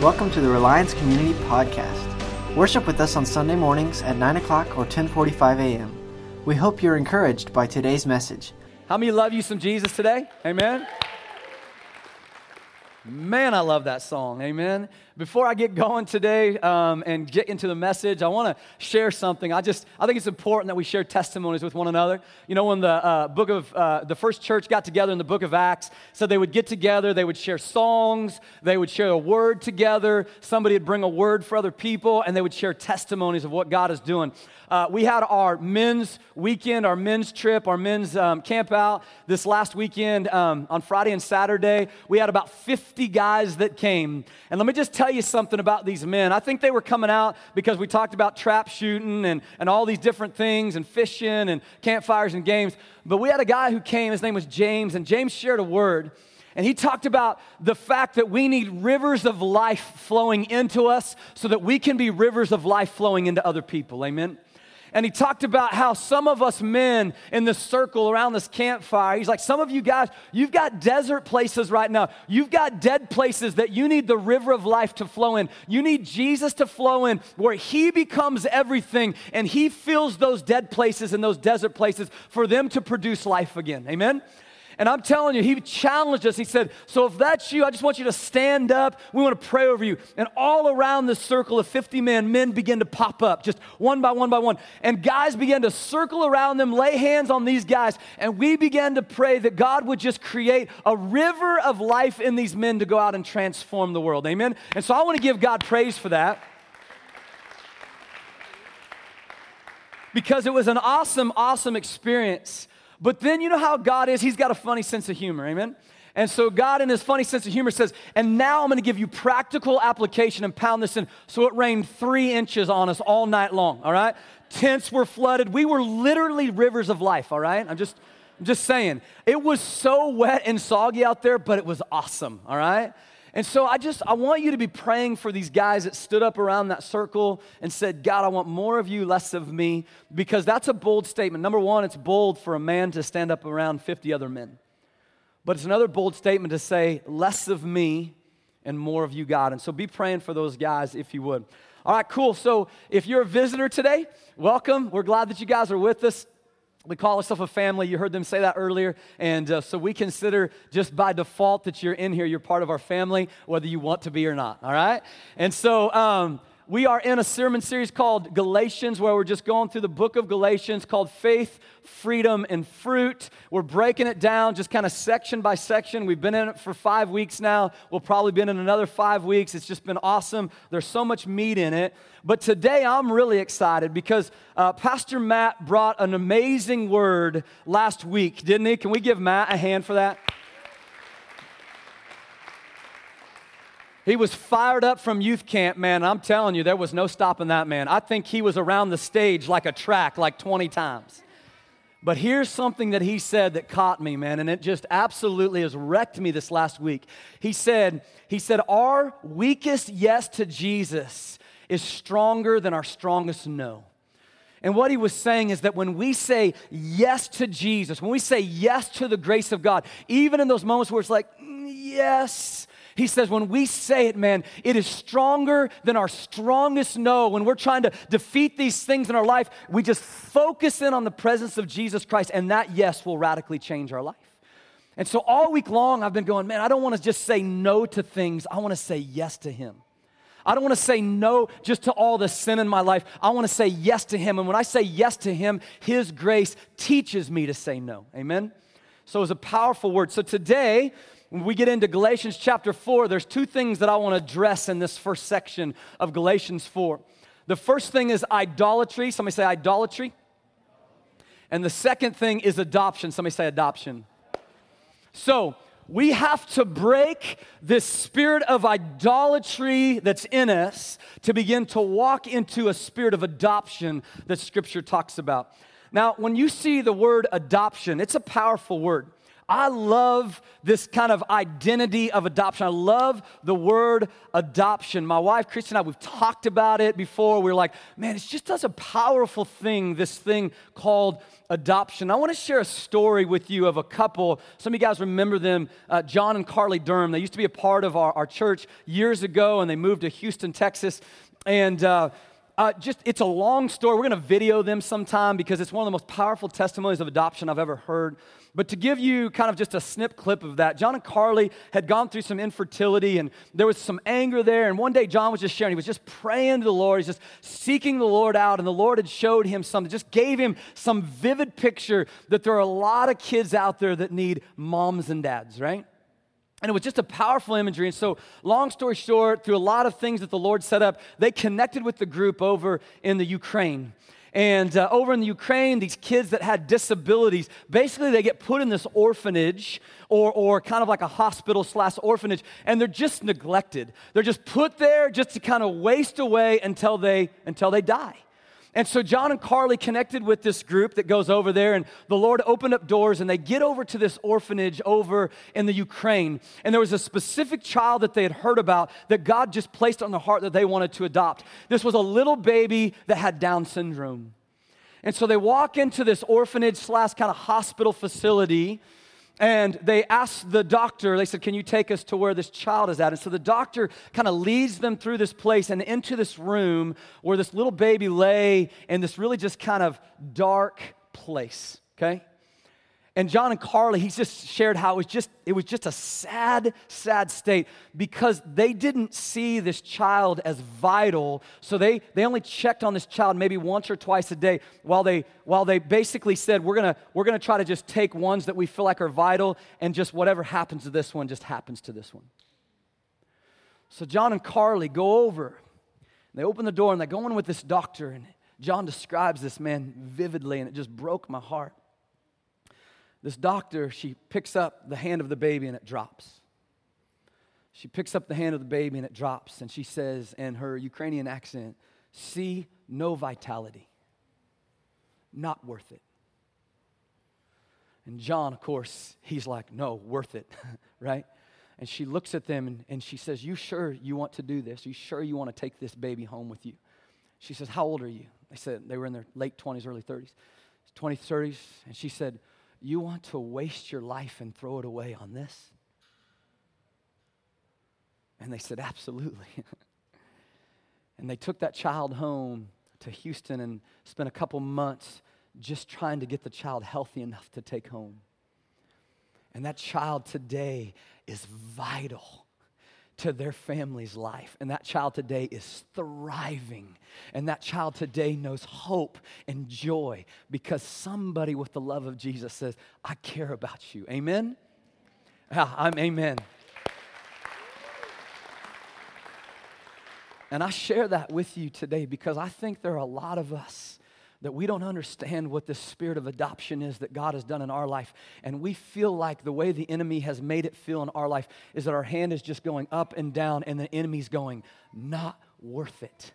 Welcome to the Reliance Community Podcast. Worship with us on Sunday mornings at 9 o'clock or 1045 a.m. We hope you're encouraged by today's message. How many love you some Jesus today? Amen. Man, I love that song. Amen. Before I get going today um, and get into the message, I want to share something. I just, I think it's important that we share testimonies with one another. You know, when the uh, book of, uh, the first church got together in the book of Acts, so they would get together, they would share songs, they would share a word together, somebody would bring a word for other people, and they would share testimonies of what God is doing. Uh, we had our men's weekend, our men's trip, our men's um, camp out this last weekend um, on Friday and Saturday. We had about 50 guys that came. And let me just tell tell you something about these men. I think they were coming out because we talked about trap shooting and, and all these different things and fishing and campfires and games. But we had a guy who came, his name was James, and James shared a word. And he talked about the fact that we need rivers of life flowing into us so that we can be rivers of life flowing into other people. Amen and he talked about how some of us men in this circle around this campfire, he's like, some of you guys, you've got desert places right now. You've got dead places that you need the river of life to flow in. You need Jesus to flow in where he becomes everything and he fills those dead places and those desert places for them to produce life again. Amen? And I'm telling you, he challenged us. He said, So if that's you, I just want you to stand up. We want to pray over you. And all around this circle of 50 men, men begin to pop up, just one by one by one. And guys began to circle around them, lay hands on these guys. And we began to pray that God would just create a river of life in these men to go out and transform the world. Amen? And so I want to give God praise for that. Because it was an awesome, awesome experience. But then you know how God is? He's got a funny sense of humor, amen? And so God, in his funny sense of humor, says, And now I'm gonna give you practical application and pound this in. So it rained three inches on us all night long, all right? Tents were flooded. We were literally rivers of life, all right? I'm just, I'm just saying. It was so wet and soggy out there, but it was awesome, all right? And so I just I want you to be praying for these guys that stood up around that circle and said, "God, I want more of you, less of me," because that's a bold statement. Number 1, it's bold for a man to stand up around 50 other men. But it's another bold statement to say, "Less of me and more of you, God." And so be praying for those guys if you would. All right, cool. So if you're a visitor today, welcome. We're glad that you guys are with us. We call ourselves a family. You heard them say that earlier. And uh, so we consider just by default that you're in here, you're part of our family, whether you want to be or not. All right? And so, um, we are in a sermon series called Galatians, where we're just going through the book of Galatians called Faith, Freedom, and Fruit. We're breaking it down just kind of section by section. We've been in it for five weeks now. We'll probably be in another five weeks. It's just been awesome. There's so much meat in it. But today I'm really excited because uh, Pastor Matt brought an amazing word last week, didn't he? Can we give Matt a hand for that? He was fired up from youth camp, man. I'm telling you, there was no stopping that man. I think he was around the stage like a track, like 20 times. But here's something that he said that caught me, man, and it just absolutely has wrecked me this last week. He said, he said, our weakest yes to Jesus is stronger than our strongest no. And what he was saying is that when we say yes to Jesus, when we say yes to the grace of God, even in those moments where it's like, mm, yes, he says, when we say it, man, it is stronger than our strongest no. When we're trying to defeat these things in our life, we just focus in on the presence of Jesus Christ, and that yes will radically change our life. And so all week long, I've been going, man, I don't want to just say no to things, I want to say yes to Him. I don't want to say no just to all the sin in my life. I want to say yes to Him. And when I say yes to Him, His grace teaches me to say no. Amen? So it's a powerful word. So today, when we get into Galatians chapter 4, there's two things that I want to address in this first section of Galatians 4. The first thing is idolatry. Somebody say idolatry. And the second thing is adoption. Somebody say adoption. So, we have to break this spirit of idolatry that's in us to begin to walk into a spirit of adoption that Scripture talks about. Now, when you see the word adoption, it's a powerful word. I love this kind of identity of adoption. I love the word adoption. My wife, Christy, and I, we've talked about it before. We are like, man, it's just such a powerful thing, this thing called adoption. I want to share a story with you of a couple. Some of you guys remember them, uh, John and Carly Durham. They used to be a part of our, our church years ago, and they moved to Houston, Texas. And uh, uh, just it's a long story. We're going to video them sometime because it's one of the most powerful testimonies of adoption I've ever heard. But to give you kind of just a snip clip of that, John and Carly had gone through some infertility and there was some anger there. And one day, John was just sharing, he was just praying to the Lord, he's just seeking the Lord out. And the Lord had showed him something, just gave him some vivid picture that there are a lot of kids out there that need moms and dads, right? And it was just a powerful imagery. And so, long story short, through a lot of things that the Lord set up, they connected with the group over in the Ukraine. And uh, over in the Ukraine, these kids that had disabilities, basically they get put in this orphanage or, or kind of like a hospital slash orphanage, and they're just neglected. They're just put there just to kind of waste away until they, until they die. And so John and Carly connected with this group that goes over there, and the Lord opened up doors, and they get over to this orphanage over in the Ukraine. And there was a specific child that they had heard about that God just placed on their heart that they wanted to adopt. This was a little baby that had Down syndrome. And so they walk into this orphanage slash kind of hospital facility and they asked the doctor, they said, Can you take us to where this child is at? And so the doctor kind of leads them through this place and into this room where this little baby lay in this really just kind of dark place, okay? And John and Carly, he just shared how it was just, it was just a sad, sad state because they didn't see this child as vital. So they, they only checked on this child maybe once or twice a day while they, while they basically said, we're gonna, we're gonna try to just take ones that we feel like are vital and just whatever happens to this one just happens to this one. So John and Carly go over. They open the door and they go in with this doctor. And John describes this man vividly, and it just broke my heart this doctor, she picks up the hand of the baby and it drops. She picks up the hand of the baby and it drops, and she says in her Ukrainian accent, See no vitality. Not worth it. And John, of course, he's like, No, worth it, right? And she looks at them and, and she says, You sure you want to do this? Are you sure you want to take this baby home with you? She says, How old are you? They said they were in their late 20s, early 30s. 20s, 30s. And she said, you want to waste your life and throw it away on this? And they said, Absolutely. and they took that child home to Houston and spent a couple months just trying to get the child healthy enough to take home. And that child today is vital to their family's life. And that child today is thriving. And that child today knows hope and joy because somebody with the love of Jesus says, I care about you. Amen? Yeah, I'm amen. And I share that with you today because I think there are a lot of us that we don't understand what the spirit of adoption is that God has done in our life. And we feel like the way the enemy has made it feel in our life is that our hand is just going up and down, and the enemy's going, not worth it,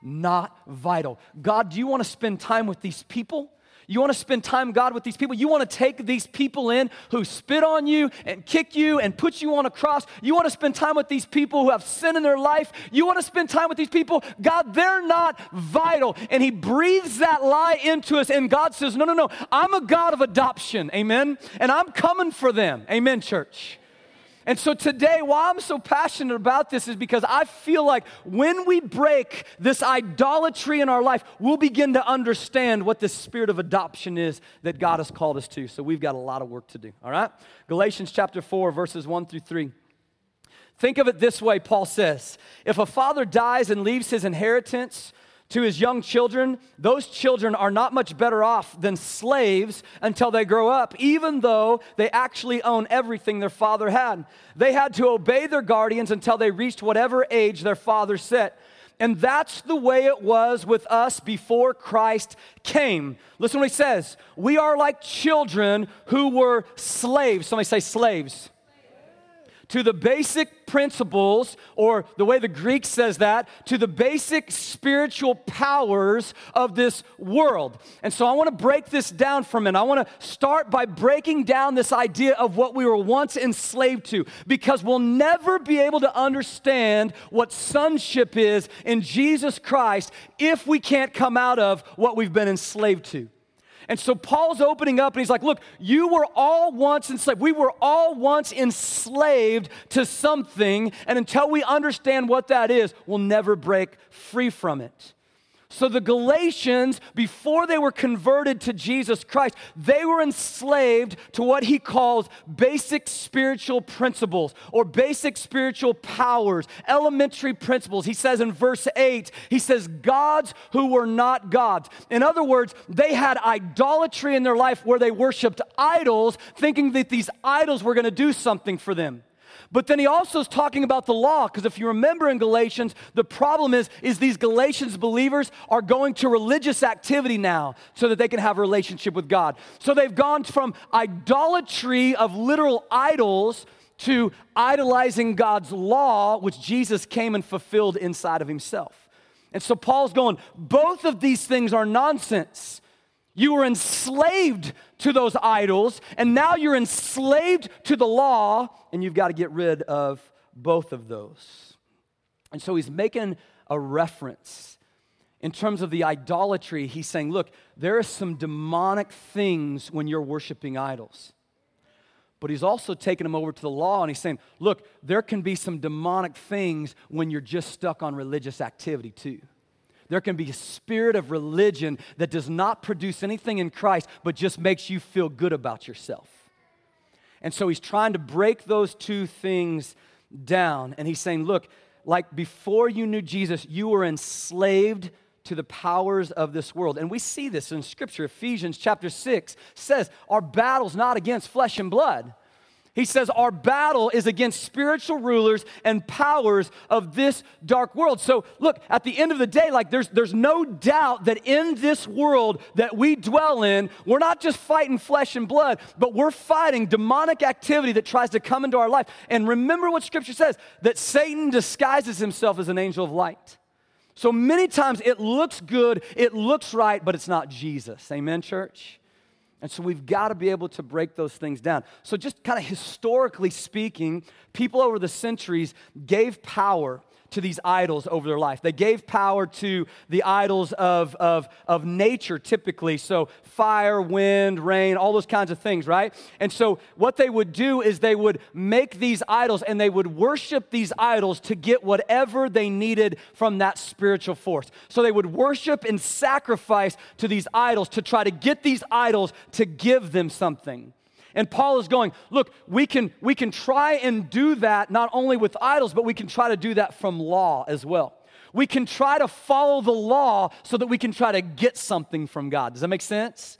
not vital. God, do you want to spend time with these people? You want to spend time, God, with these people. You want to take these people in who spit on you and kick you and put you on a cross. You want to spend time with these people who have sin in their life. You want to spend time with these people. God, they're not vital. And He breathes that lie into us. And God says, No, no, no. I'm a God of adoption. Amen. And I'm coming for them. Amen, church. And so today, why I'm so passionate about this is because I feel like when we break this idolatry in our life, we'll begin to understand what this spirit of adoption is that God has called us to. So we've got a lot of work to do, all right? Galatians chapter 4, verses 1 through 3. Think of it this way, Paul says if a father dies and leaves his inheritance, to his young children, those children are not much better off than slaves until they grow up, even though they actually own everything their father had. They had to obey their guardians until they reached whatever age their father set. And that's the way it was with us before Christ came. Listen what he says. We are like children who were slaves. Somebody say slaves to the basic principles, or the way the Greek says that, to the basic spiritual powers of this world. And so I want to break this down for a minute. I want to start by breaking down this idea of what we were once enslaved to, because we'll never be able to understand what sonship is in Jesus Christ if we can't come out of what we've been enslaved to. And so Paul's opening up and he's like, Look, you were all once enslaved. We were all once enslaved to something. And until we understand what that is, we'll never break free from it. So the Galatians, before they were converted to Jesus Christ, they were enslaved to what he calls basic spiritual principles or basic spiritual powers, elementary principles. He says in verse 8, he says, gods who were not gods. In other words, they had idolatry in their life where they worshiped idols, thinking that these idols were going to do something for them. But then he also is talking about the law, because if you remember in Galatians, the problem is, is these Galatians believers are going to religious activity now so that they can have a relationship with God. So they've gone from idolatry of literal idols to idolizing God's law, which Jesus came and fulfilled inside of himself. And so Paul's going, both of these things are nonsense. You were enslaved to those idols, and now you're enslaved to the law, and you've got to get rid of both of those. And so he's making a reference in terms of the idolatry. He's saying, look, there are some demonic things when you're worshiping idols. But he's also taking them over to the law and he's saying, look, there can be some demonic things when you're just stuck on religious activity too. There can be a spirit of religion that does not produce anything in Christ, but just makes you feel good about yourself. And so he's trying to break those two things down. And he's saying, look, like before you knew Jesus, you were enslaved to the powers of this world. And we see this in Scripture. Ephesians chapter 6 says, Our battle's not against flesh and blood he says, Our battle is against spiritual rulers and powers of this dark world. So, look, at the end of the day, like there's, there's no doubt that in this world that we dwell in, we're not just fighting flesh and blood, but we're fighting demonic activity that tries to come into our life. And remember what Scripture says that Satan disguises himself as an angel of light. So many times it looks good, it looks right, but it's not Jesus. Amen, church? And so we've got to be able to break those things down. So, just kind of historically speaking, people over the centuries gave power to these idols over their life. They gave power to the idols of, of, of nature, typically. So, fire, wind, rain, all those kinds of things, right? And so, what they would do is they would make these idols and they would worship these idols to get whatever they needed from that spiritual force. So, they would worship and sacrifice to these idols to try to get these idols to give them something. And Paul is going, look, we can, we can try and do that not only with idols, but we can try to do that from law as well. We can try to follow the law so that we can try to get something from God. Does that make sense?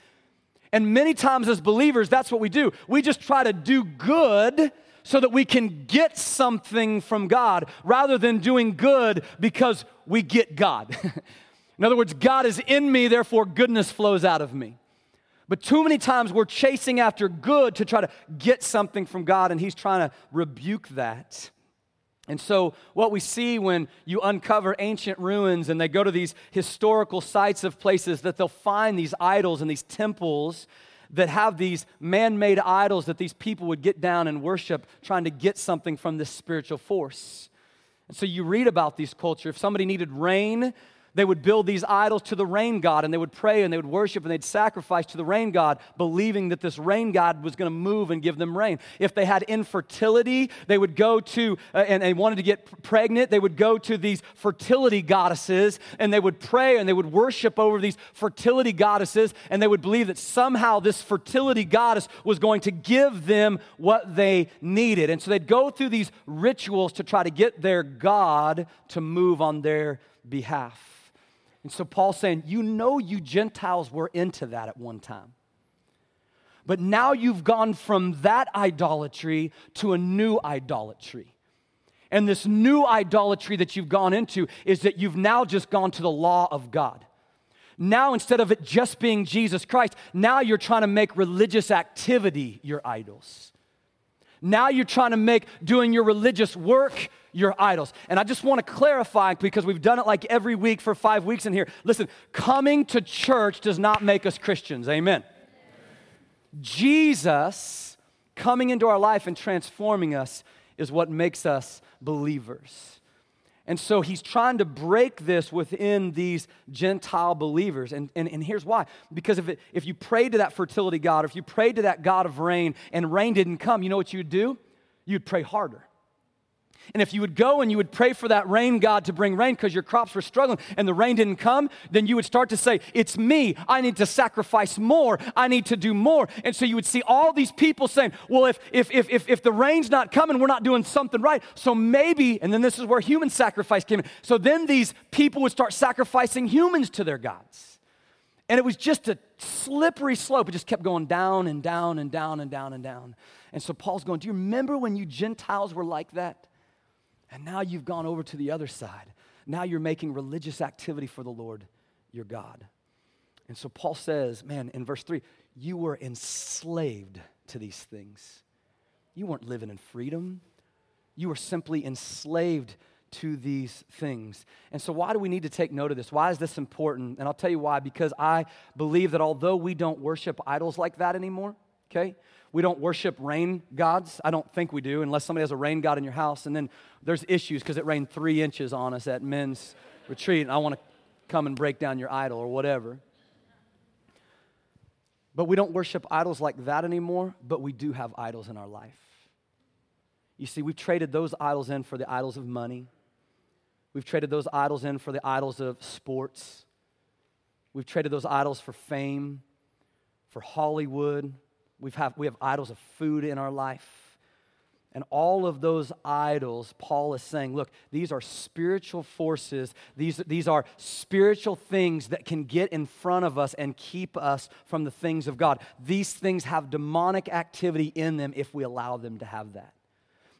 And many times as believers, that's what we do. We just try to do good so that we can get something from God rather than doing good because we get God. in other words, God is in me, therefore goodness flows out of me. But too many times we're chasing after good to try to get something from God, and He's trying to rebuke that. And so, what we see when you uncover ancient ruins and they go to these historical sites of places that they'll find these idols and these temples that have these man made idols that these people would get down and worship, trying to get something from this spiritual force. And so, you read about these cultures. If somebody needed rain, they would build these idols to the rain god and they would pray and they would worship and they'd sacrifice to the rain god, believing that this rain god was going to move and give them rain. If they had infertility, they would go to, uh, and they wanted to get pregnant, they would go to these fertility goddesses and they would pray and they would worship over these fertility goddesses and they would believe that somehow this fertility goddess was going to give them what they needed. And so they'd go through these rituals to try to get their God to move on their behalf. And so Paul's saying, You know, you Gentiles were into that at one time. But now you've gone from that idolatry to a new idolatry. And this new idolatry that you've gone into is that you've now just gone to the law of God. Now, instead of it just being Jesus Christ, now you're trying to make religious activity your idols. Now you're trying to make doing your religious work your idols. And I just want to clarify because we've done it like every week for five weeks in here. Listen, coming to church does not make us Christians. Amen. Jesus coming into our life and transforming us is what makes us believers. And so he's trying to break this within these Gentile believers. And, and, and here's why. Because if, it, if you prayed to that fertility God, if you prayed to that God of rain and rain didn't come, you know what you'd do? You'd pray harder. And if you would go and you would pray for that rain God to bring rain because your crops were struggling and the rain didn't come, then you would start to say, It's me. I need to sacrifice more. I need to do more. And so you would see all these people saying, Well, if, if, if, if, if the rain's not coming, we're not doing something right. So maybe, and then this is where human sacrifice came in. So then these people would start sacrificing humans to their gods. And it was just a slippery slope. It just kept going down and down and down and down and down. And so Paul's going, Do you remember when you Gentiles were like that? And now you've gone over to the other side. Now you're making religious activity for the Lord your God. And so Paul says, man, in verse 3, you were enslaved to these things. You weren't living in freedom. You were simply enslaved to these things. And so, why do we need to take note of this? Why is this important? And I'll tell you why. Because I believe that although we don't worship idols like that anymore, okay, we don't worship rain gods. I don't think we do, unless somebody has a rain god in your house. And then there's issues because it rained three inches on us at men's retreat, and I want to come and break down your idol or whatever. But we don't worship idols like that anymore, but we do have idols in our life. You see, we've traded those idols in for the idols of money. We've traded those idols in for the idols of sports. We've traded those idols for fame, for Hollywood, We've have, we have idols of food in our life. And all of those idols, Paul is saying, look, these are spiritual forces. These, these are spiritual things that can get in front of us and keep us from the things of God. These things have demonic activity in them if we allow them to have that.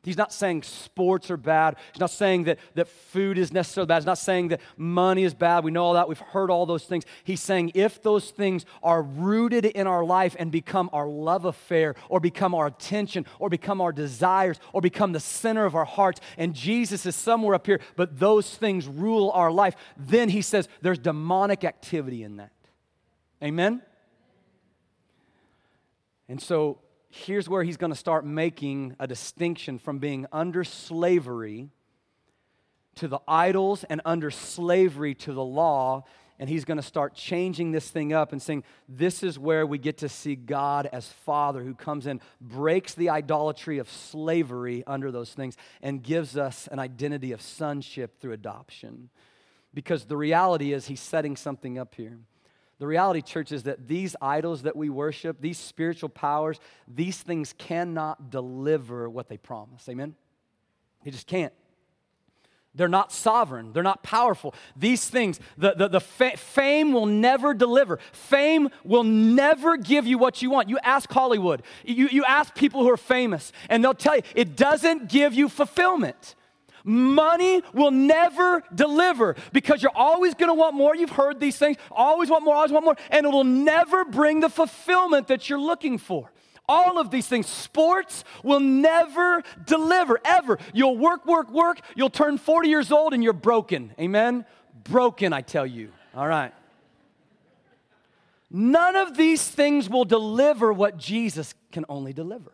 He's not saying sports are bad. He's not saying that, that food is necessarily bad. He's not saying that money is bad. We know all that. We've heard all those things. He's saying if those things are rooted in our life and become our love affair or become our attention or become our desires or become the center of our hearts, and Jesus is somewhere up here, but those things rule our life, then he says there's demonic activity in that. Amen? And so here's where he's going to start making a distinction from being under slavery to the idols and under slavery to the law. And he's going to start changing this thing up and saying, This is where we get to see God as Father who comes in, breaks the idolatry of slavery under those things, and gives us an identity of sonship through adoption. Because the reality is, he's setting something up here. The reality, church, is that these idols that we worship, these spiritual powers, these things cannot deliver what they promise. Amen? They just can't. They're not sovereign. They're not powerful. These things, the, the, the fa- fame will never deliver. Fame will never give you what you want. You ask Hollywood, you, you ask people who are famous, and they'll tell you it doesn't give you fulfillment. Money will never deliver because you're always going to want more. You've heard these things. Always want more, always want more. And it will never bring the fulfillment that you're looking for. All of these things, sports will never deliver, ever. You'll work, work, work. You'll turn 40 years old and you're broken. Amen? Broken, I tell you. All right. None of these things will deliver what Jesus can only deliver.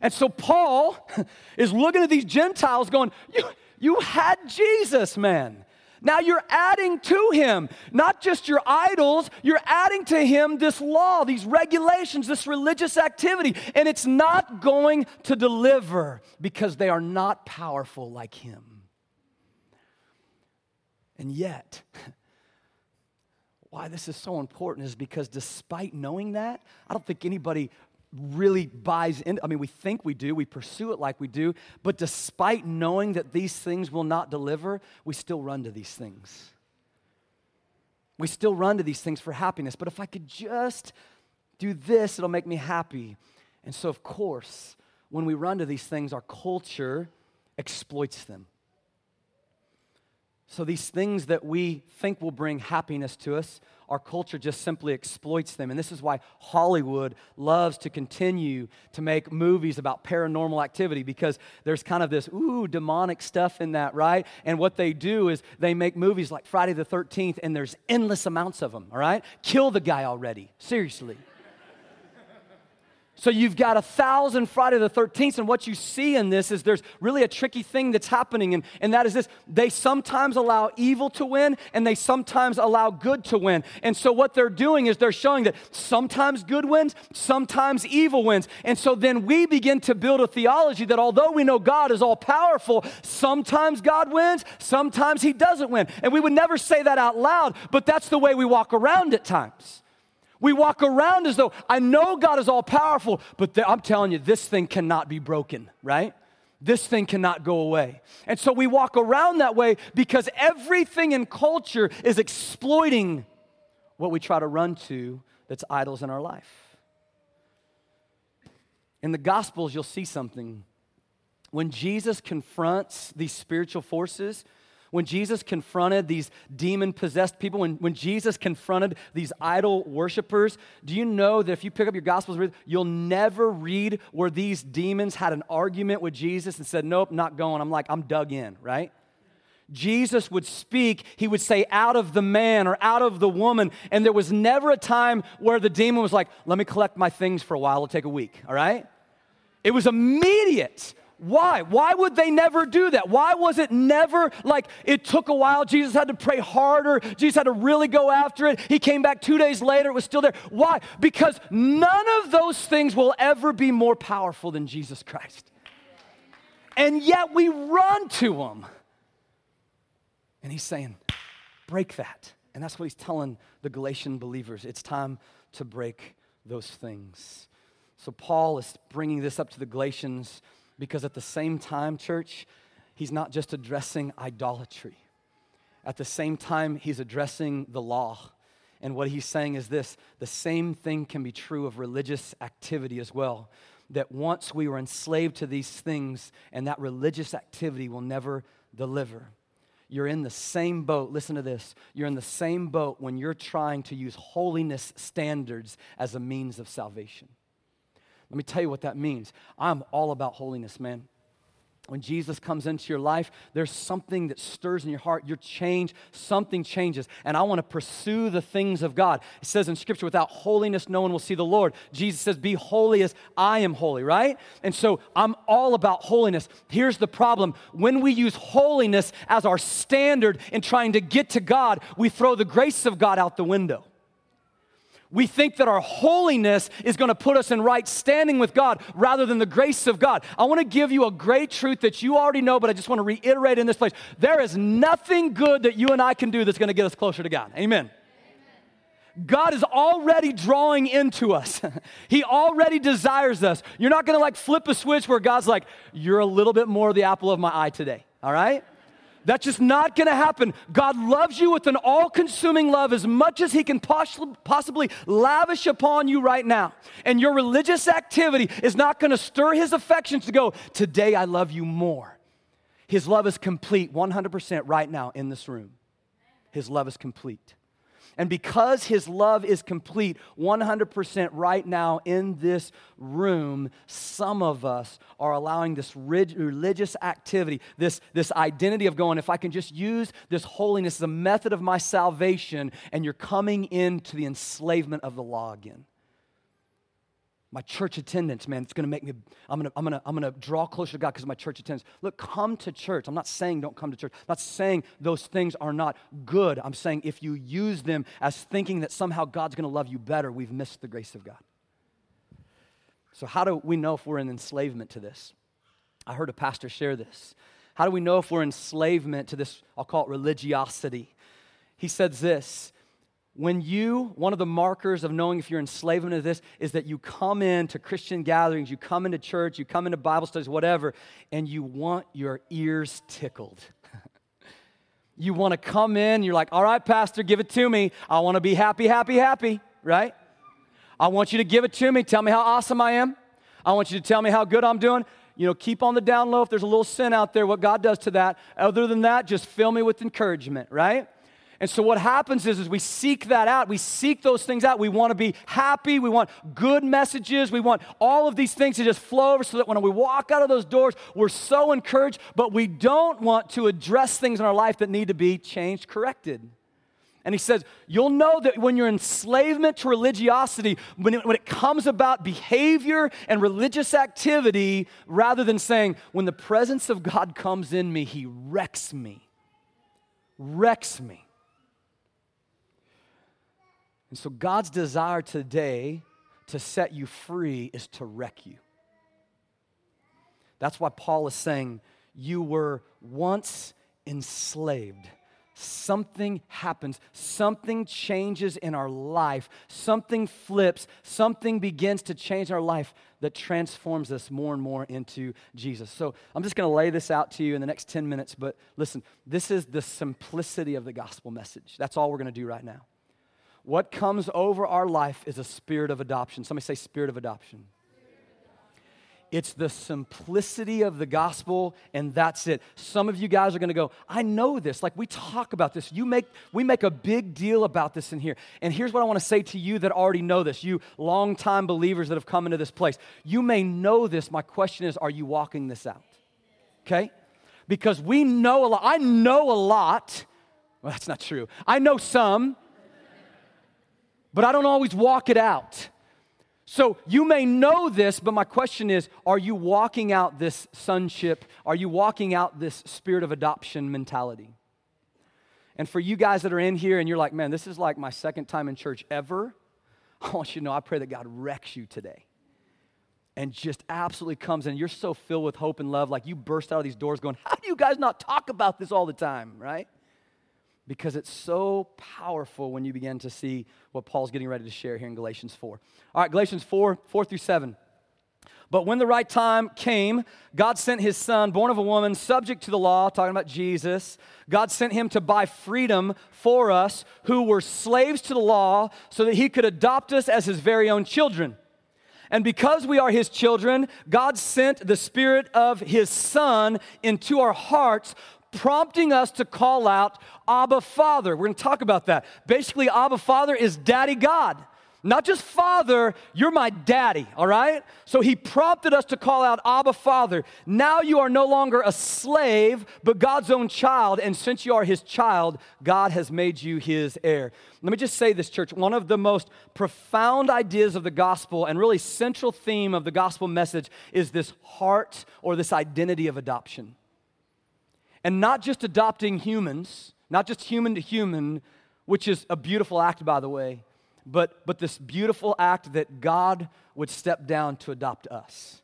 And so Paul is looking at these Gentiles going, You, you had Jesus, man. Now you're adding to him not just your idols, you're adding to him this law, these regulations, this religious activity, and it's not going to deliver because they are not powerful like him. And yet, why this is so important is because despite knowing that, I don't think anybody really buys in. I mean, we think we do, we pursue it like we do, but despite knowing that these things will not deliver, we still run to these things. We still run to these things for happiness. But if I could just do this, it'll make me happy. And so, of course, when we run to these things, our culture exploits them. So, these things that we think will bring happiness to us, our culture just simply exploits them. And this is why Hollywood loves to continue to make movies about paranormal activity because there's kind of this, ooh, demonic stuff in that, right? And what they do is they make movies like Friday the 13th, and there's endless amounts of them, all right? Kill the guy already, seriously. So you've got a thousand Friday the 13th, and what you see in this is there's really a tricky thing that's happening, and, and that is this they sometimes allow evil to win, and they sometimes allow good to win. And so what they're doing is they're showing that sometimes good wins, sometimes evil wins. And so then we begin to build a theology that although we know God is all powerful, sometimes God wins, sometimes He doesn't win. And we would never say that out loud, but that's the way we walk around at times. We walk around as though I know God is all powerful, but th- I'm telling you, this thing cannot be broken, right? This thing cannot go away. And so we walk around that way because everything in culture is exploiting what we try to run to that's idols in our life. In the Gospels, you'll see something. When Jesus confronts these spiritual forces, when Jesus confronted these demon possessed people, when, when Jesus confronted these idol worshippers, do you know that if you pick up your Gospels, you'll never read where these demons had an argument with Jesus and said, Nope, not going. I'm like, I'm dug in, right? Jesus would speak, he would say, out of the man or out of the woman. And there was never a time where the demon was like, let me collect my things for a while, it'll take a week, all right? It was immediate. Why? Why would they never do that? Why was it never like it took a while? Jesus had to pray harder. Jesus had to really go after it. He came back two days later, it was still there. Why? Because none of those things will ever be more powerful than Jesus Christ. And yet we run to him. And he's saying, break that. And that's what he's telling the Galatian believers. It's time to break those things. So Paul is bringing this up to the Galatians because at the same time, church, he's not just addressing idolatry. At the same time, he's addressing the law. And what he's saying is this the same thing can be true of religious activity as well. That once we were enslaved to these things, and that religious activity will never deliver. You're in the same boat. Listen to this. You're in the same boat when you're trying to use holiness standards as a means of salvation. Let me tell you what that means. I'm all about holiness, man. When Jesus comes into your life, there's something that stirs in your heart. You're changed, something changes. And I want to pursue the things of God. It says in Scripture, without holiness, no one will see the Lord. Jesus says, Be holy as I am holy, right? And so I'm all about holiness. Here's the problem when we use holiness as our standard in trying to get to God, we throw the grace of God out the window. We think that our holiness is going to put us in right standing with God rather than the grace of God. I want to give you a great truth that you already know, but I just want to reiterate in this place. There is nothing good that you and I can do that's going to get us closer to God. Amen. God is already drawing into us. he already desires us. You're not going to like flip a switch where God's like, you're a little bit more the apple of my eye today. All right? That's just not going to happen. God loves you with an all consuming love as much as He can possibly lavish upon you right now. And your religious activity is not going to stir His affections to go, Today I love you more. His love is complete 100% right now in this room. His love is complete. And because his love is complete 100% right now in this room, some of us are allowing this religious activity, this, this identity of going, if I can just use this holiness as a method of my salvation, and you're coming into the enslavement of the law again. My church attendance, man, it's gonna make me, I'm gonna, I'm gonna, I'm gonna draw closer to God because of my church attendance. Look, come to church. I'm not saying don't come to church. I'm not saying those things are not good. I'm saying if you use them as thinking that somehow God's gonna love you better, we've missed the grace of God. So, how do we know if we're in enslavement to this? I heard a pastor share this. How do we know if we're enslavement to this, I'll call it religiosity? He says this when you, one of the markers of knowing if you're enslavement to this is that you come into Christian gatherings, you come into church, you come into Bible studies, whatever, and you want your ears tickled. you want to come in, you're like, all right, Pastor, give it to me. I want to be happy, happy, happy, right? I want you to give it to me. Tell me how awesome I am. I want you to tell me how good I'm doing. you know, keep on the down low if there's a little sin out there, what God does to that. Other than that, just fill me with encouragement, right? And so what happens is, is we seek that out. We seek those things out. We want to be happy. We want good messages. We want all of these things to just flow over so that when we walk out of those doors, we're so encouraged, but we don't want to address things in our life that need to be changed, corrected. And he says, You'll know that when you're enslavement to religiosity, when it, when it comes about behavior and religious activity, rather than saying, When the presence of God comes in me, he wrecks me. Wrecks me. And so God's desire today to set you free is to wreck you. That's why Paul is saying, You were once enslaved. Something happens, something changes in our life, something flips, something begins to change our life that transforms us more and more into Jesus. So I'm just going to lay this out to you in the next 10 minutes, but listen, this is the simplicity of the gospel message. That's all we're going to do right now. What comes over our life is a spirit of adoption. Somebody say, spirit of adoption. It's the simplicity of the gospel, and that's it. Some of you guys are gonna go, I know this. Like we talk about this. You make we make a big deal about this in here. And here's what I want to say to you that already know this, you longtime believers that have come into this place. You may know this. My question is, are you walking this out? Okay? Because we know a lot. I know a lot. Well, that's not true. I know some but I don't always walk it out. So you may know this, but my question is are you walking out this sonship? Are you walking out this spirit of adoption mentality? And for you guys that are in here and you're like, man, this is like my second time in church ever, I want you to know I pray that God wrecks you today and just absolutely comes in. You're so filled with hope and love, like you burst out of these doors going, How do you guys not talk about this all the time, right? Because it's so powerful when you begin to see what Paul's getting ready to share here in Galatians 4. All right, Galatians 4 4 through 7. But when the right time came, God sent his son, born of a woman, subject to the law, talking about Jesus. God sent him to buy freedom for us who were slaves to the law so that he could adopt us as his very own children. And because we are his children, God sent the spirit of his son into our hearts prompting us to call out Abba Father. We're going to talk about that. Basically, Abba Father is Daddy God. Not just Father, you're my daddy, all right? So he prompted us to call out Abba Father. Now you are no longer a slave, but God's own child. And since you are his child, God has made you his heir. Let me just say this, church. One of the most profound ideas of the gospel and really central theme of the gospel message is this heart or this identity of adoption. And not just adopting humans, not just human to human, which is a beautiful act, by the way, but, but this beautiful act that God would step down to adopt us.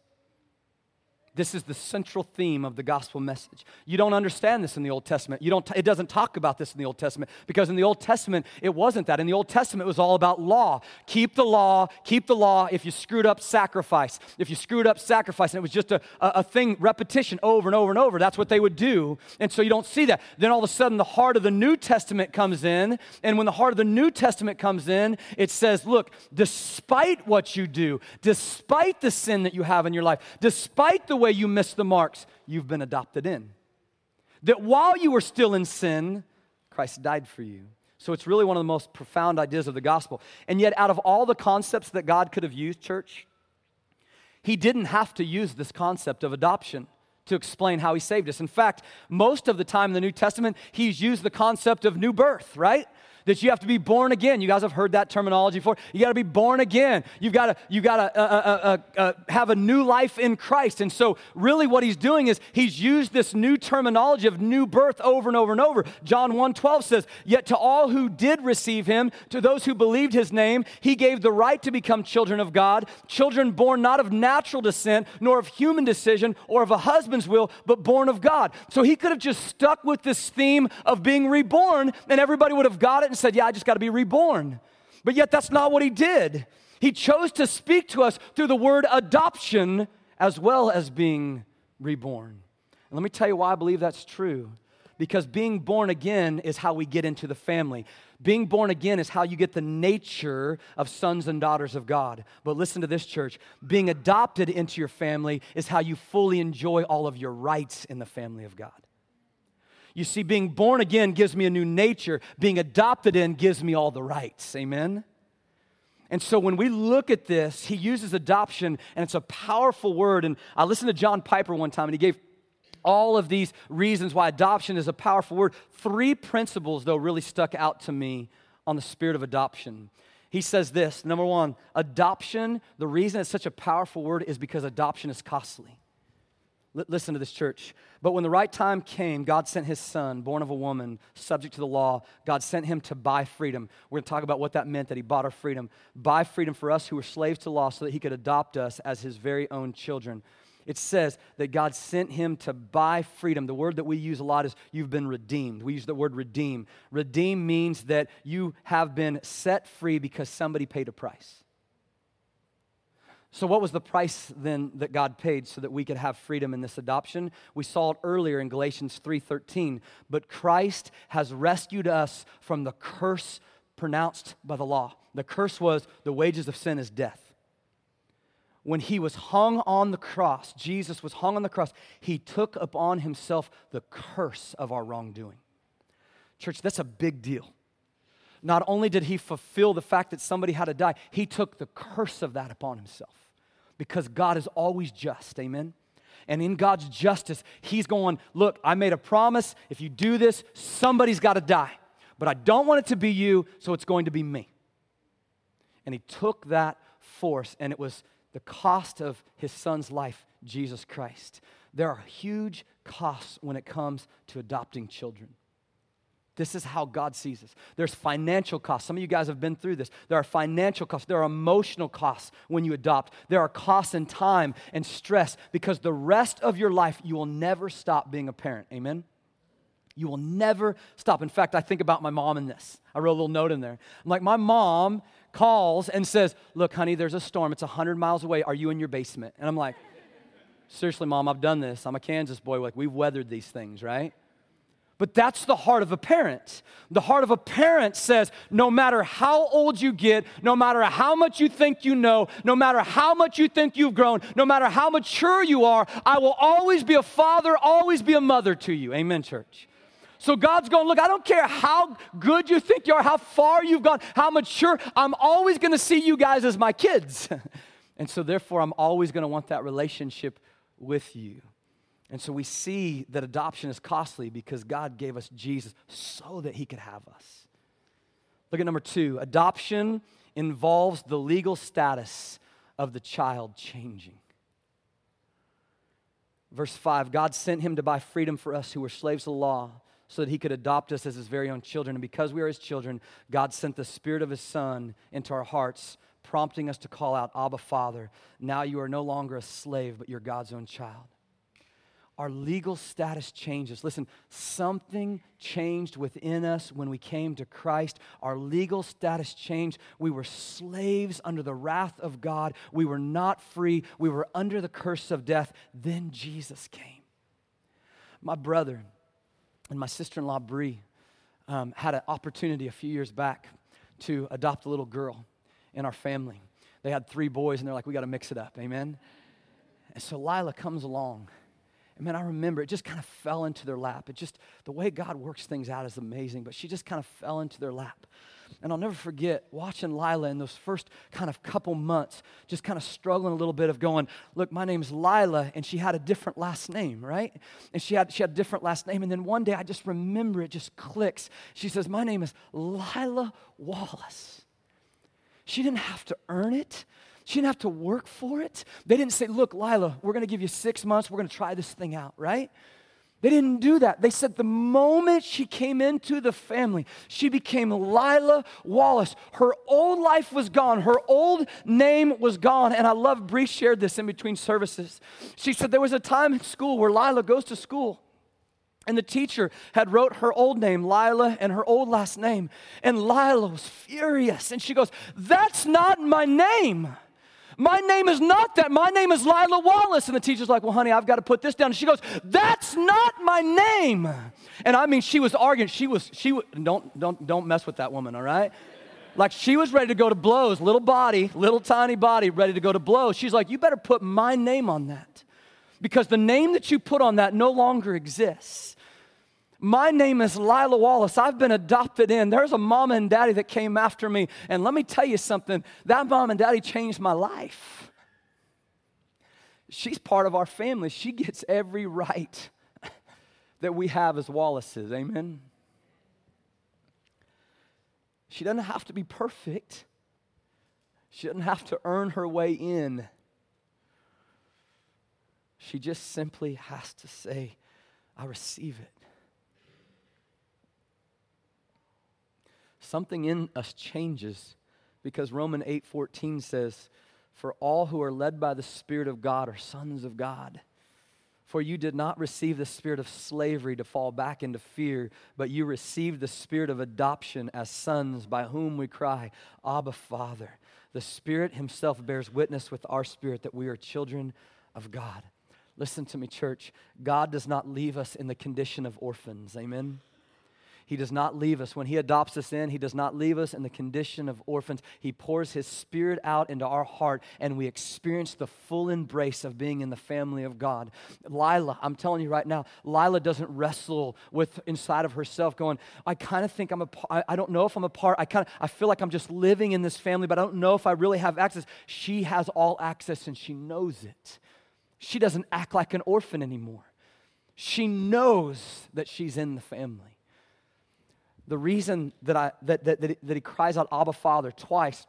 This is the central theme of the gospel message. You don't understand this in the Old Testament. You don't, it doesn't talk about this in the Old Testament because in the Old Testament, it wasn't that. In the Old Testament, it was all about law. Keep the law, keep the law. If you screwed up, sacrifice. If you screwed up, sacrifice. And it was just a, a, a thing, repetition over and over and over. That's what they would do. And so you don't see that. Then all of a sudden, the heart of the New Testament comes in. And when the heart of the New Testament comes in, it says, look, despite what you do, despite the sin that you have in your life, despite the way you miss the marks, you've been adopted in. That while you were still in sin, Christ died for you. So it's really one of the most profound ideas of the gospel. And yet, out of all the concepts that God could have used, church, He didn't have to use this concept of adoption to explain how He saved us. In fact, most of the time in the New Testament, He's used the concept of new birth, right? That you have to be born again. You guys have heard that terminology before. You got to be born again. You've got to you got to uh uh, uh, uh, uh, have a new life in Christ. And so, really, what he's doing is he's used this new terminology of new birth over and over and over. John 1:12 says, "Yet to all who did receive him, to those who believed his name, he gave the right to become children of God, children born not of natural descent, nor of human decision, or of a husband's will, but born of God." So he could have just stuck with this theme of being reborn, and everybody would have got it and said, Yeah, I just got to be reborn. But yet, that's not what he did. He chose to speak to us through the word adoption as well as being reborn. And let me tell you why I believe that's true. because being born again is how we get into the family. Being born again is how you get the nature of sons and daughters of God. But listen to this, church. Being adopted into your family is how you fully enjoy all of your rights in the family of God. You see, being born again gives me a new nature, being adopted in gives me all the rights. Amen? And so when we look at this, he uses adoption, and it's a powerful word. And I listened to John Piper one time, and he gave all of these reasons why adoption is a powerful word. Three principles, though, really stuck out to me on the spirit of adoption. He says this number one, adoption, the reason it's such a powerful word is because adoption is costly. Listen to this, church. But when the right time came, God sent his son, born of a woman, subject to the law. God sent him to buy freedom. We're going to talk about what that meant that he bought our freedom. Buy freedom for us who were slaves to law so that he could adopt us as his very own children. It says that God sent him to buy freedom. The word that we use a lot is you've been redeemed. We use the word redeem. Redeem means that you have been set free because somebody paid a price. So, what was the price then that God paid so that we could have freedom in this adoption? We saw it earlier in Galatians 3:13. But Christ has rescued us from the curse pronounced by the law. The curse was the wages of sin is death. When he was hung on the cross, Jesus was hung on the cross, he took upon himself the curse of our wrongdoing. Church, that's a big deal. Not only did he fulfill the fact that somebody had to die, he took the curse of that upon himself because God is always just. Amen. And in God's justice, He's going, Look, I made a promise. If you do this, somebody's got to die. But I don't want it to be you, so it's going to be me. And He took that force, and it was the cost of His Son's life, Jesus Christ. There are huge costs when it comes to adopting children. This is how God sees us. There's financial costs. Some of you guys have been through this. There are financial costs. There are emotional costs when you adopt. There are costs in time and stress because the rest of your life, you will never stop being a parent. Amen? You will never stop. In fact, I think about my mom in this. I wrote a little note in there. I'm like, my mom calls and says, Look, honey, there's a storm. It's 100 miles away. Are you in your basement? And I'm like, Seriously, mom, I've done this. I'm a Kansas boy. Like, we've weathered these things, right? But that's the heart of a parent. The heart of a parent says no matter how old you get, no matter how much you think you know, no matter how much you think you've grown, no matter how mature you are, I will always be a father, always be a mother to you. Amen, church. So God's going, look, I don't care how good you think you are, how far you've gone, how mature, I'm always going to see you guys as my kids. and so therefore, I'm always going to want that relationship with you. And so we see that adoption is costly because God gave us Jesus so that he could have us. Look at number two adoption involves the legal status of the child changing. Verse 5 God sent him to buy freedom for us who were slaves to the law so that he could adopt us as his very own children. And because we are his children, God sent the Spirit of his Son into our hearts, prompting us to call out, Abba, Father. Now you are no longer a slave, but you're God's own child our legal status changes. Listen, something changed within us when we came to Christ. Our legal status changed. We were slaves under the wrath of God. We were not free. We were under the curse of death. Then Jesus came. My brother and my sister in law, Bree, um, had an opportunity a few years back to adopt a little girl in our family. They had three boys, and they're like, we got to mix it up. Amen? And so Lila comes along and man, I remember it just kind of fell into their lap. It just, the way God works things out is amazing, but she just kind of fell into their lap. And I'll never forget watching Lila in those first kind of couple months, just kind of struggling a little bit of going, look, my name's Lila, and she had a different last name, right? And she had, she had a different last name. And then one day I just remember it just clicks. She says, My name is Lila Wallace. She didn't have to earn it. She didn't have to work for it. They didn't say, Look, Lila, we're going to give you six months. We're going to try this thing out, right? They didn't do that. They said the moment she came into the family, she became Lila Wallace. Her old life was gone, her old name was gone. And I love Bree shared this in between services. She said there was a time in school where Lila goes to school. And the teacher had wrote her old name, Lila, and her old last name. And Lila was furious. And she goes, That's not my name. My name is not that. My name is Lila Wallace. And the teacher's like, Well, honey, I've got to put this down. And she goes, That's not my name. And I mean, she was arguing. She was, she don't, don't, don't mess with that woman, all right? Like she was ready to go to blows, little body, little tiny body, ready to go to blows. She's like, You better put my name on that because the name that you put on that no longer exists. My name is Lila Wallace. I've been adopted in. There's a mama and daddy that came after me. And let me tell you something that mom and daddy changed my life. She's part of our family. She gets every right that we have as Wallaces. Amen. She doesn't have to be perfect, she doesn't have to earn her way in. She just simply has to say, I receive it. Something in us changes because Romans 8:14 says, "For all who are led by the Spirit of God are sons of God." For you did not receive the spirit of slavery to fall back into fear, but you received the spirit of adoption as sons, by whom we cry, Abba, Father. The Spirit Himself bears witness with our spirit that we are children of God. Listen to me, church. God does not leave us in the condition of orphans. Amen. He does not leave us. When He adopts us in, He does not leave us in the condition of orphans. He pours His Spirit out into our heart, and we experience the full embrace of being in the family of God. Lila, I'm telling you right now, Lila doesn't wrestle with inside of herself, going, I kind of think I'm a part, I don't know if I'm a part. I kind of, I feel like I'm just living in this family, but I don't know if I really have access. She has all access, and she knows it. She doesn't act like an orphan anymore. She knows that she's in the family the reason that, I, that, that, that, he cries out Abba Father twice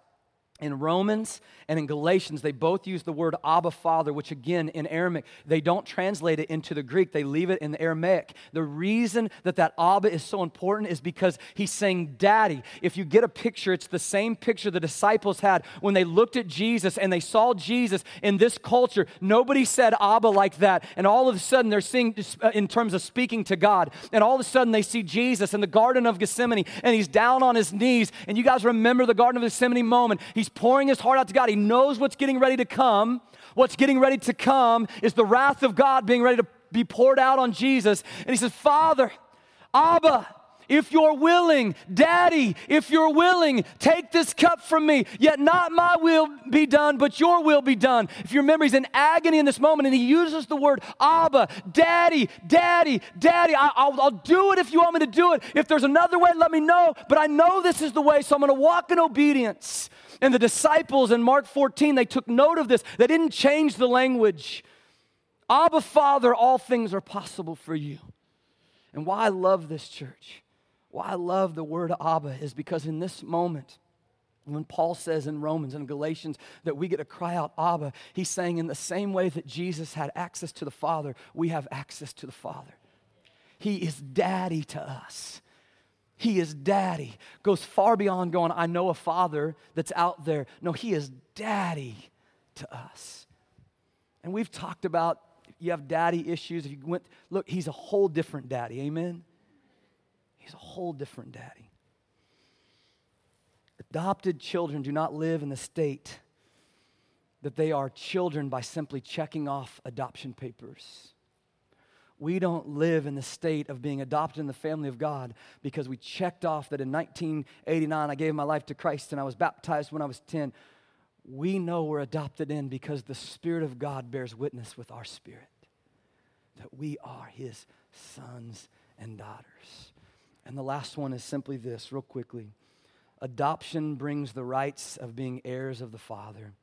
in Romans and in Galatians, they both use the word Abba Father, which again in Aramaic, they don't translate it into the Greek, they leave it in the Aramaic. The reason that that Abba is so important is because he's saying Daddy. If you get a picture, it's the same picture the disciples had when they looked at Jesus and they saw Jesus in this culture. Nobody said Abba like that. And all of a sudden, they're seeing uh, in terms of speaking to God. And all of a sudden, they see Jesus in the Garden of Gethsemane and he's down on his knees. And you guys remember the Garden of Gethsemane moment. He's He's pouring his heart out to God. He knows what's getting ready to come. What's getting ready to come is the wrath of God being ready to be poured out on Jesus. And he says, Father, Abba, if you're willing, Daddy, if you're willing, take this cup from me. Yet not my will be done, but your will be done. If you remember, he's in agony in this moment, and he uses the word Abba, Daddy, Daddy, Daddy. I, will do it if you want me to do it. If there's another way, let me know. But I know this is the way, so I'm going to walk in obedience. And the disciples in Mark 14, they took note of this. They didn't change the language. Abba, Father, all things are possible for you. And why I love this church, why I love the word Abba is because in this moment, when Paul says in Romans and Galatians that we get to cry out, Abba, he's saying in the same way that Jesus had access to the Father, we have access to the Father. He is daddy to us. He is daddy. Goes far beyond going, I know a father that's out there. No, he is daddy to us. And we've talked about you have daddy issues. If you went, look, he's a whole different daddy. Amen. He's a whole different daddy. Adopted children do not live in the state that they are children by simply checking off adoption papers we don't live in the state of being adopted in the family of God because we checked off that in 1989 I gave my life to Christ and I was baptized when I was 10. We know we're adopted in because the Spirit of God bears witness with our spirit that we are His sons and daughters. And the last one is simply this, real quickly adoption brings the rights of being heirs of the Father.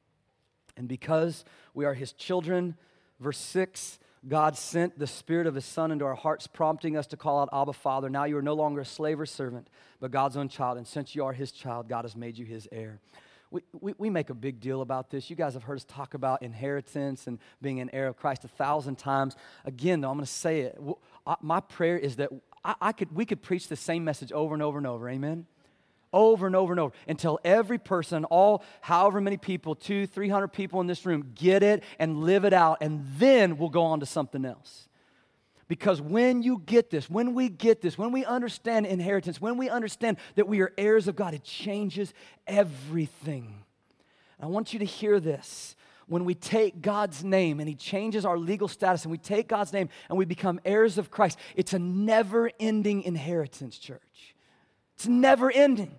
And because we are His children, verse 6 God sent the Spirit of His Son into our hearts, prompting us to call out, Abba, Father. Now you are no longer a slave or servant, but God's own child. And since you are His child, God has made you His heir. We, we, we, make a big deal about this. You guys have heard us talk about inheritance and being an heir of Christ a thousand times. Again, though, I'm going to say it. My prayer is that I, I could, we could preach the same message over and over and over. Amen? over and over and over until every person, all however many people, two, three hundred people in this room, get it and live it out, and then we'll go on to something else. Because when you get this, when we get this, when we understand inheritance, when we understand that we are heirs of God, it changes everything. I want you to hear this. When we take God's name and He changes our legal status, and we take God's name and we become heirs of Christ, it's a never ending inheritance, church. It's never ending.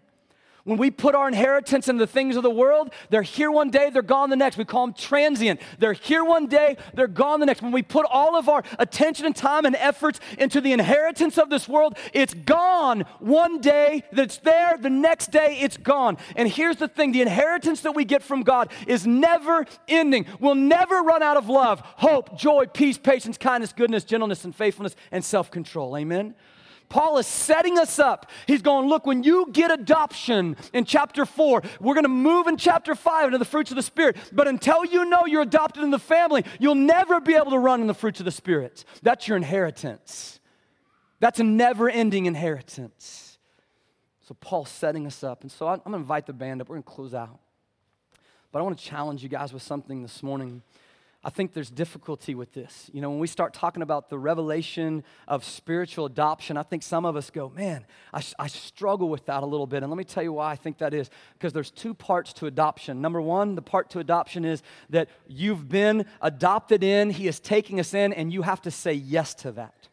When we put our inheritance in the things of the world, they're here one day, they're gone the next. We call them transient. They're here one day, they're gone the next. When we put all of our attention and time and efforts into the inheritance of this world, it's gone one day, that's there, the next day, it's gone. And here's the thing the inheritance that we get from God is never ending. We'll never run out of love, hope, joy, peace, patience, kindness, goodness, gentleness, and faithfulness, and self control. Amen? Paul is setting us up. He's going, look, when you get adoption in chapter four, we're going to move in chapter five into the fruits of the Spirit. But until you know you're adopted in the family, you'll never be able to run in the fruits of the Spirit. That's your inheritance. That's a never ending inheritance. So Paul's setting us up. And so I'm going to invite the band up. We're going to close out. But I want to challenge you guys with something this morning. I think there's difficulty with this. You know, when we start talking about the revelation of spiritual adoption, I think some of us go, man, I, I, struggle with that a little bit. And let me tell you why I think that is. Because there's two parts to adoption. Number one, the part to adoption is that you've been adopted in, He is taking us in, and you have to say yes to that.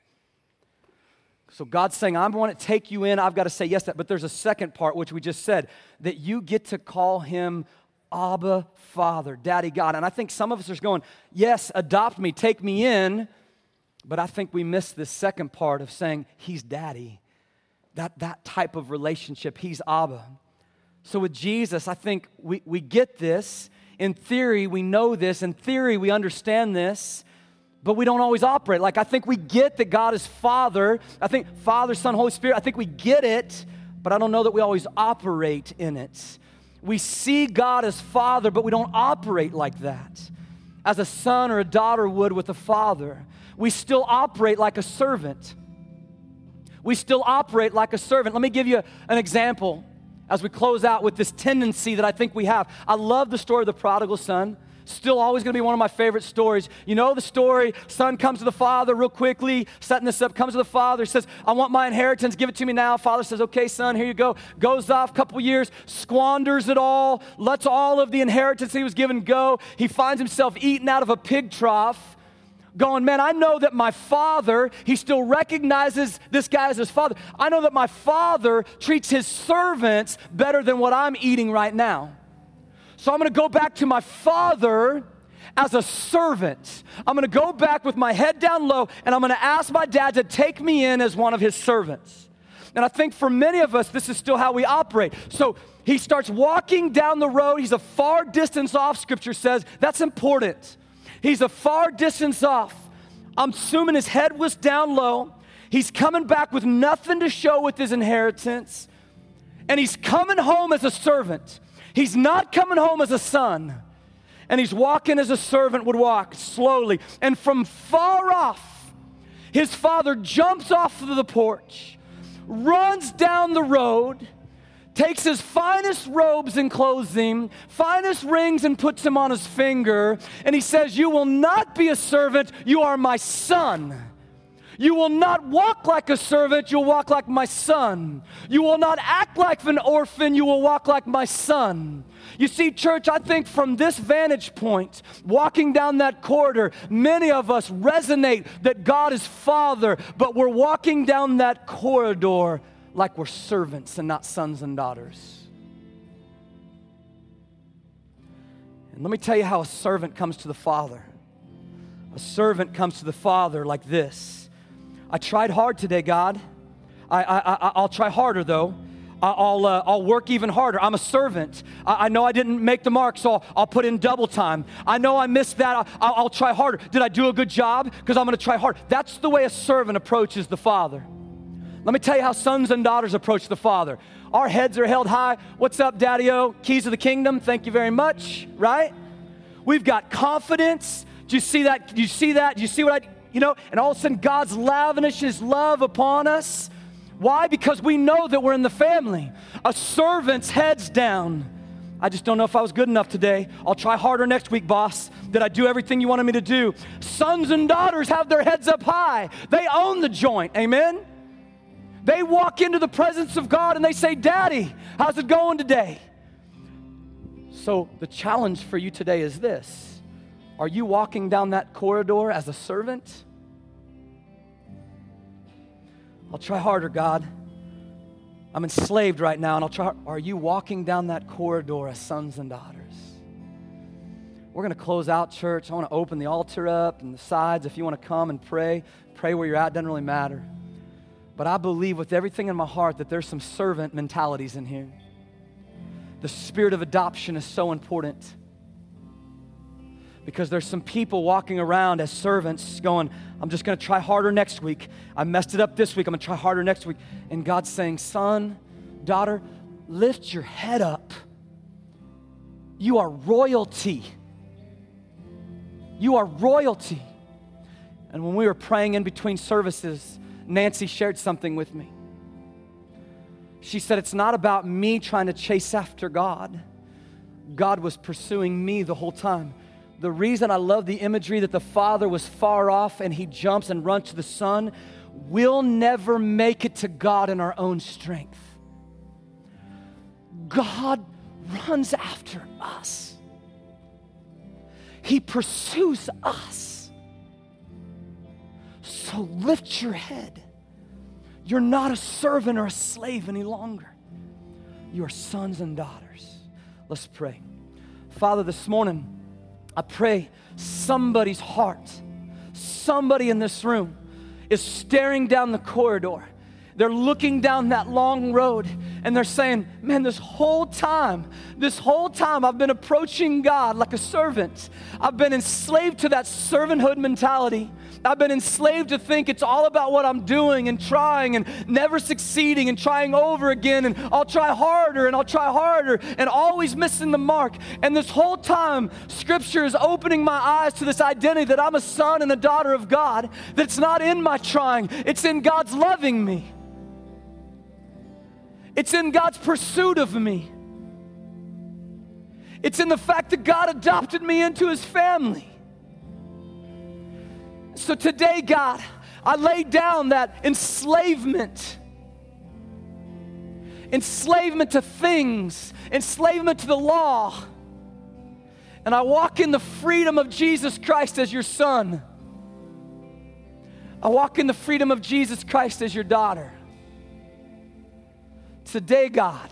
So God's saying, I want to take you in, I've got to say yes to that. But there's a second part, which we just said, that you get to call Him Abba, Father, Daddy God. And I think some of us are going, Yes, adopt me, take me in. But I think we miss this second part of saying, He's Daddy. That, that type of relationship, He's Abba. So with Jesus, I think we, we get this. In theory, we know this. In theory, we understand this but we don't always operate. Like, I think we get that God is Father. I think Father, Son, Holy Spirit, I think we get it, but I don't know that we always operate in it. We see God as Father, but we don't operate like that as a son or a daughter would with a father. We still operate like a servant. We still operate like a servant. Let me give you an example as we close out with this tendency that I think we have. I love the story of the prodigal son. Still always going to be one of my favorite stories. You know the story, son comes to the father real quickly, setting this up, comes to the father, says, I want my inheritance, give it to me now. Father says, okay, son, here you go. Goes off a couple years, squanders it all, lets all of the inheritance he was given go. He finds himself eaten out of a pig trough going, Man, I know that my father, he still recognizes this guy as his father. I know that my father treats his servants better than what I'm eating right now. So I'm gonna go back to my father as a servant. I'm gonna go back with my head down low and I'm gonna ask my dad to take me in as one of his servants. And I think for many of us, this is still how we operate. So he starts walking down the road. He's a far distance off, scripture says. That's important. He's a far distance off. I'm assuming his head was down low. He's coming back with nothing to show with his inheritance. And he's coming home as a servant. He's not coming home as a son, and he's walking as a servant would walk slowly. And from far off, his father jumps off of the porch, runs down the road, takes his finest robes and clothes him, finest rings and puts him on his finger, and he says, You will not be a servant, you are my son. You will not walk like a servant, you'll walk like my son. You will not act like an orphan, you will walk like my son. You see, church, I think from this vantage point, walking down that corridor, many of us resonate that God is Father, but we're walking down that corridor like we're servants and not sons and daughters. And let me tell you how a servant comes to the Father. A servant comes to the Father like this I tried hard today, God. I, I, I, will try harder, though. I'll, uh, I'll work even harder. I'm a servant. I, I, know I didn't make the mark, so I'll, I'll, put in double time. I know I missed that. I'll, I'll try harder. Did I do a good job? Because I'm going to try hard. That's the way a servant approaches the Father. Let me tell you how sons and daughters approach the Father. Our heads are held high. What's up, Daddy O? Keys of the kingdom. Thank you very much, right? We've got confidence. Do you see that? Do you see that? Do you see what I you know, and all of a sudden God's lavishes love upon us. Why? Because we know that we're in the family. A servant's head's down. I just don't know if I was good enough today. I'll try harder next week, boss. Did I do everything you wanted me to do? Sons and daughters have their heads up high. They own the joint. Amen? They walk into the presence of God and they say, Daddy, how's it going today? So, the challenge for you today is this Are you walking down that corridor as a servant? I'll try harder, God. I'm enslaved right now, and I'll try. Are you walking down that corridor as sons and daughters? We're going to close out, church. I want to open the altar up and the sides. If you want to come and pray, pray where you're at, doesn't really matter. But I believe with everything in my heart that there's some servant mentalities in here. The spirit of adoption is so important because there's some people walking around as servants going, I'm just going to try harder next week. I messed it up this week. I'm going to try harder next week. And God's saying, Son, daughter, lift your head up. You are royalty. You are royalty. And when we were praying in between services, Nancy shared something with me. She said, It's not about me trying to chase after God. God was pursuing me the whole time. The reason I love the imagery that the Father was far off and he jumps and runs to the Son, we'll never make it to God in our own strength. God runs after us, He pursues us. So lift your head. You're not a servant or a slave any longer. You are sons and daughters. Let's pray. Father, this morning, I pray somebody's heart, somebody in this room is staring down the corridor. They're looking down that long road and they're saying, Man, this whole time, this whole time I've been approaching God like a servant. I've been enslaved to that servanthood mentality. I've been enslaved to think it's all about what I'm doing and trying and never succeeding and trying over again and I'll try harder and I'll try harder and always missing the mark. And this whole time, Scripture is opening my eyes to this identity that I'm a son and a daughter of God, that it's not in my trying, it's in God's loving me, it's in God's pursuit of me. It's in the fact that God adopted me into his family. So today, God, I lay down that enslavement. Enslavement to things, enslavement to the law. And I walk in the freedom of Jesus Christ as your son. I walk in the freedom of Jesus Christ as your daughter. Today, God,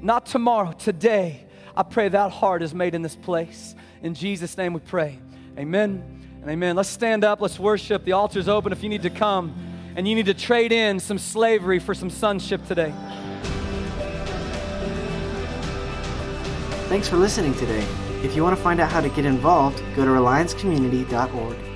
not tomorrow, today, I pray that heart is made in this place. In Jesus' name we pray. Amen and amen. Let's stand up. Let's worship. The altar's open if you need to come and you need to trade in some slavery for some sonship today. Thanks for listening today. If you want to find out how to get involved, go to reliancecommunity.org.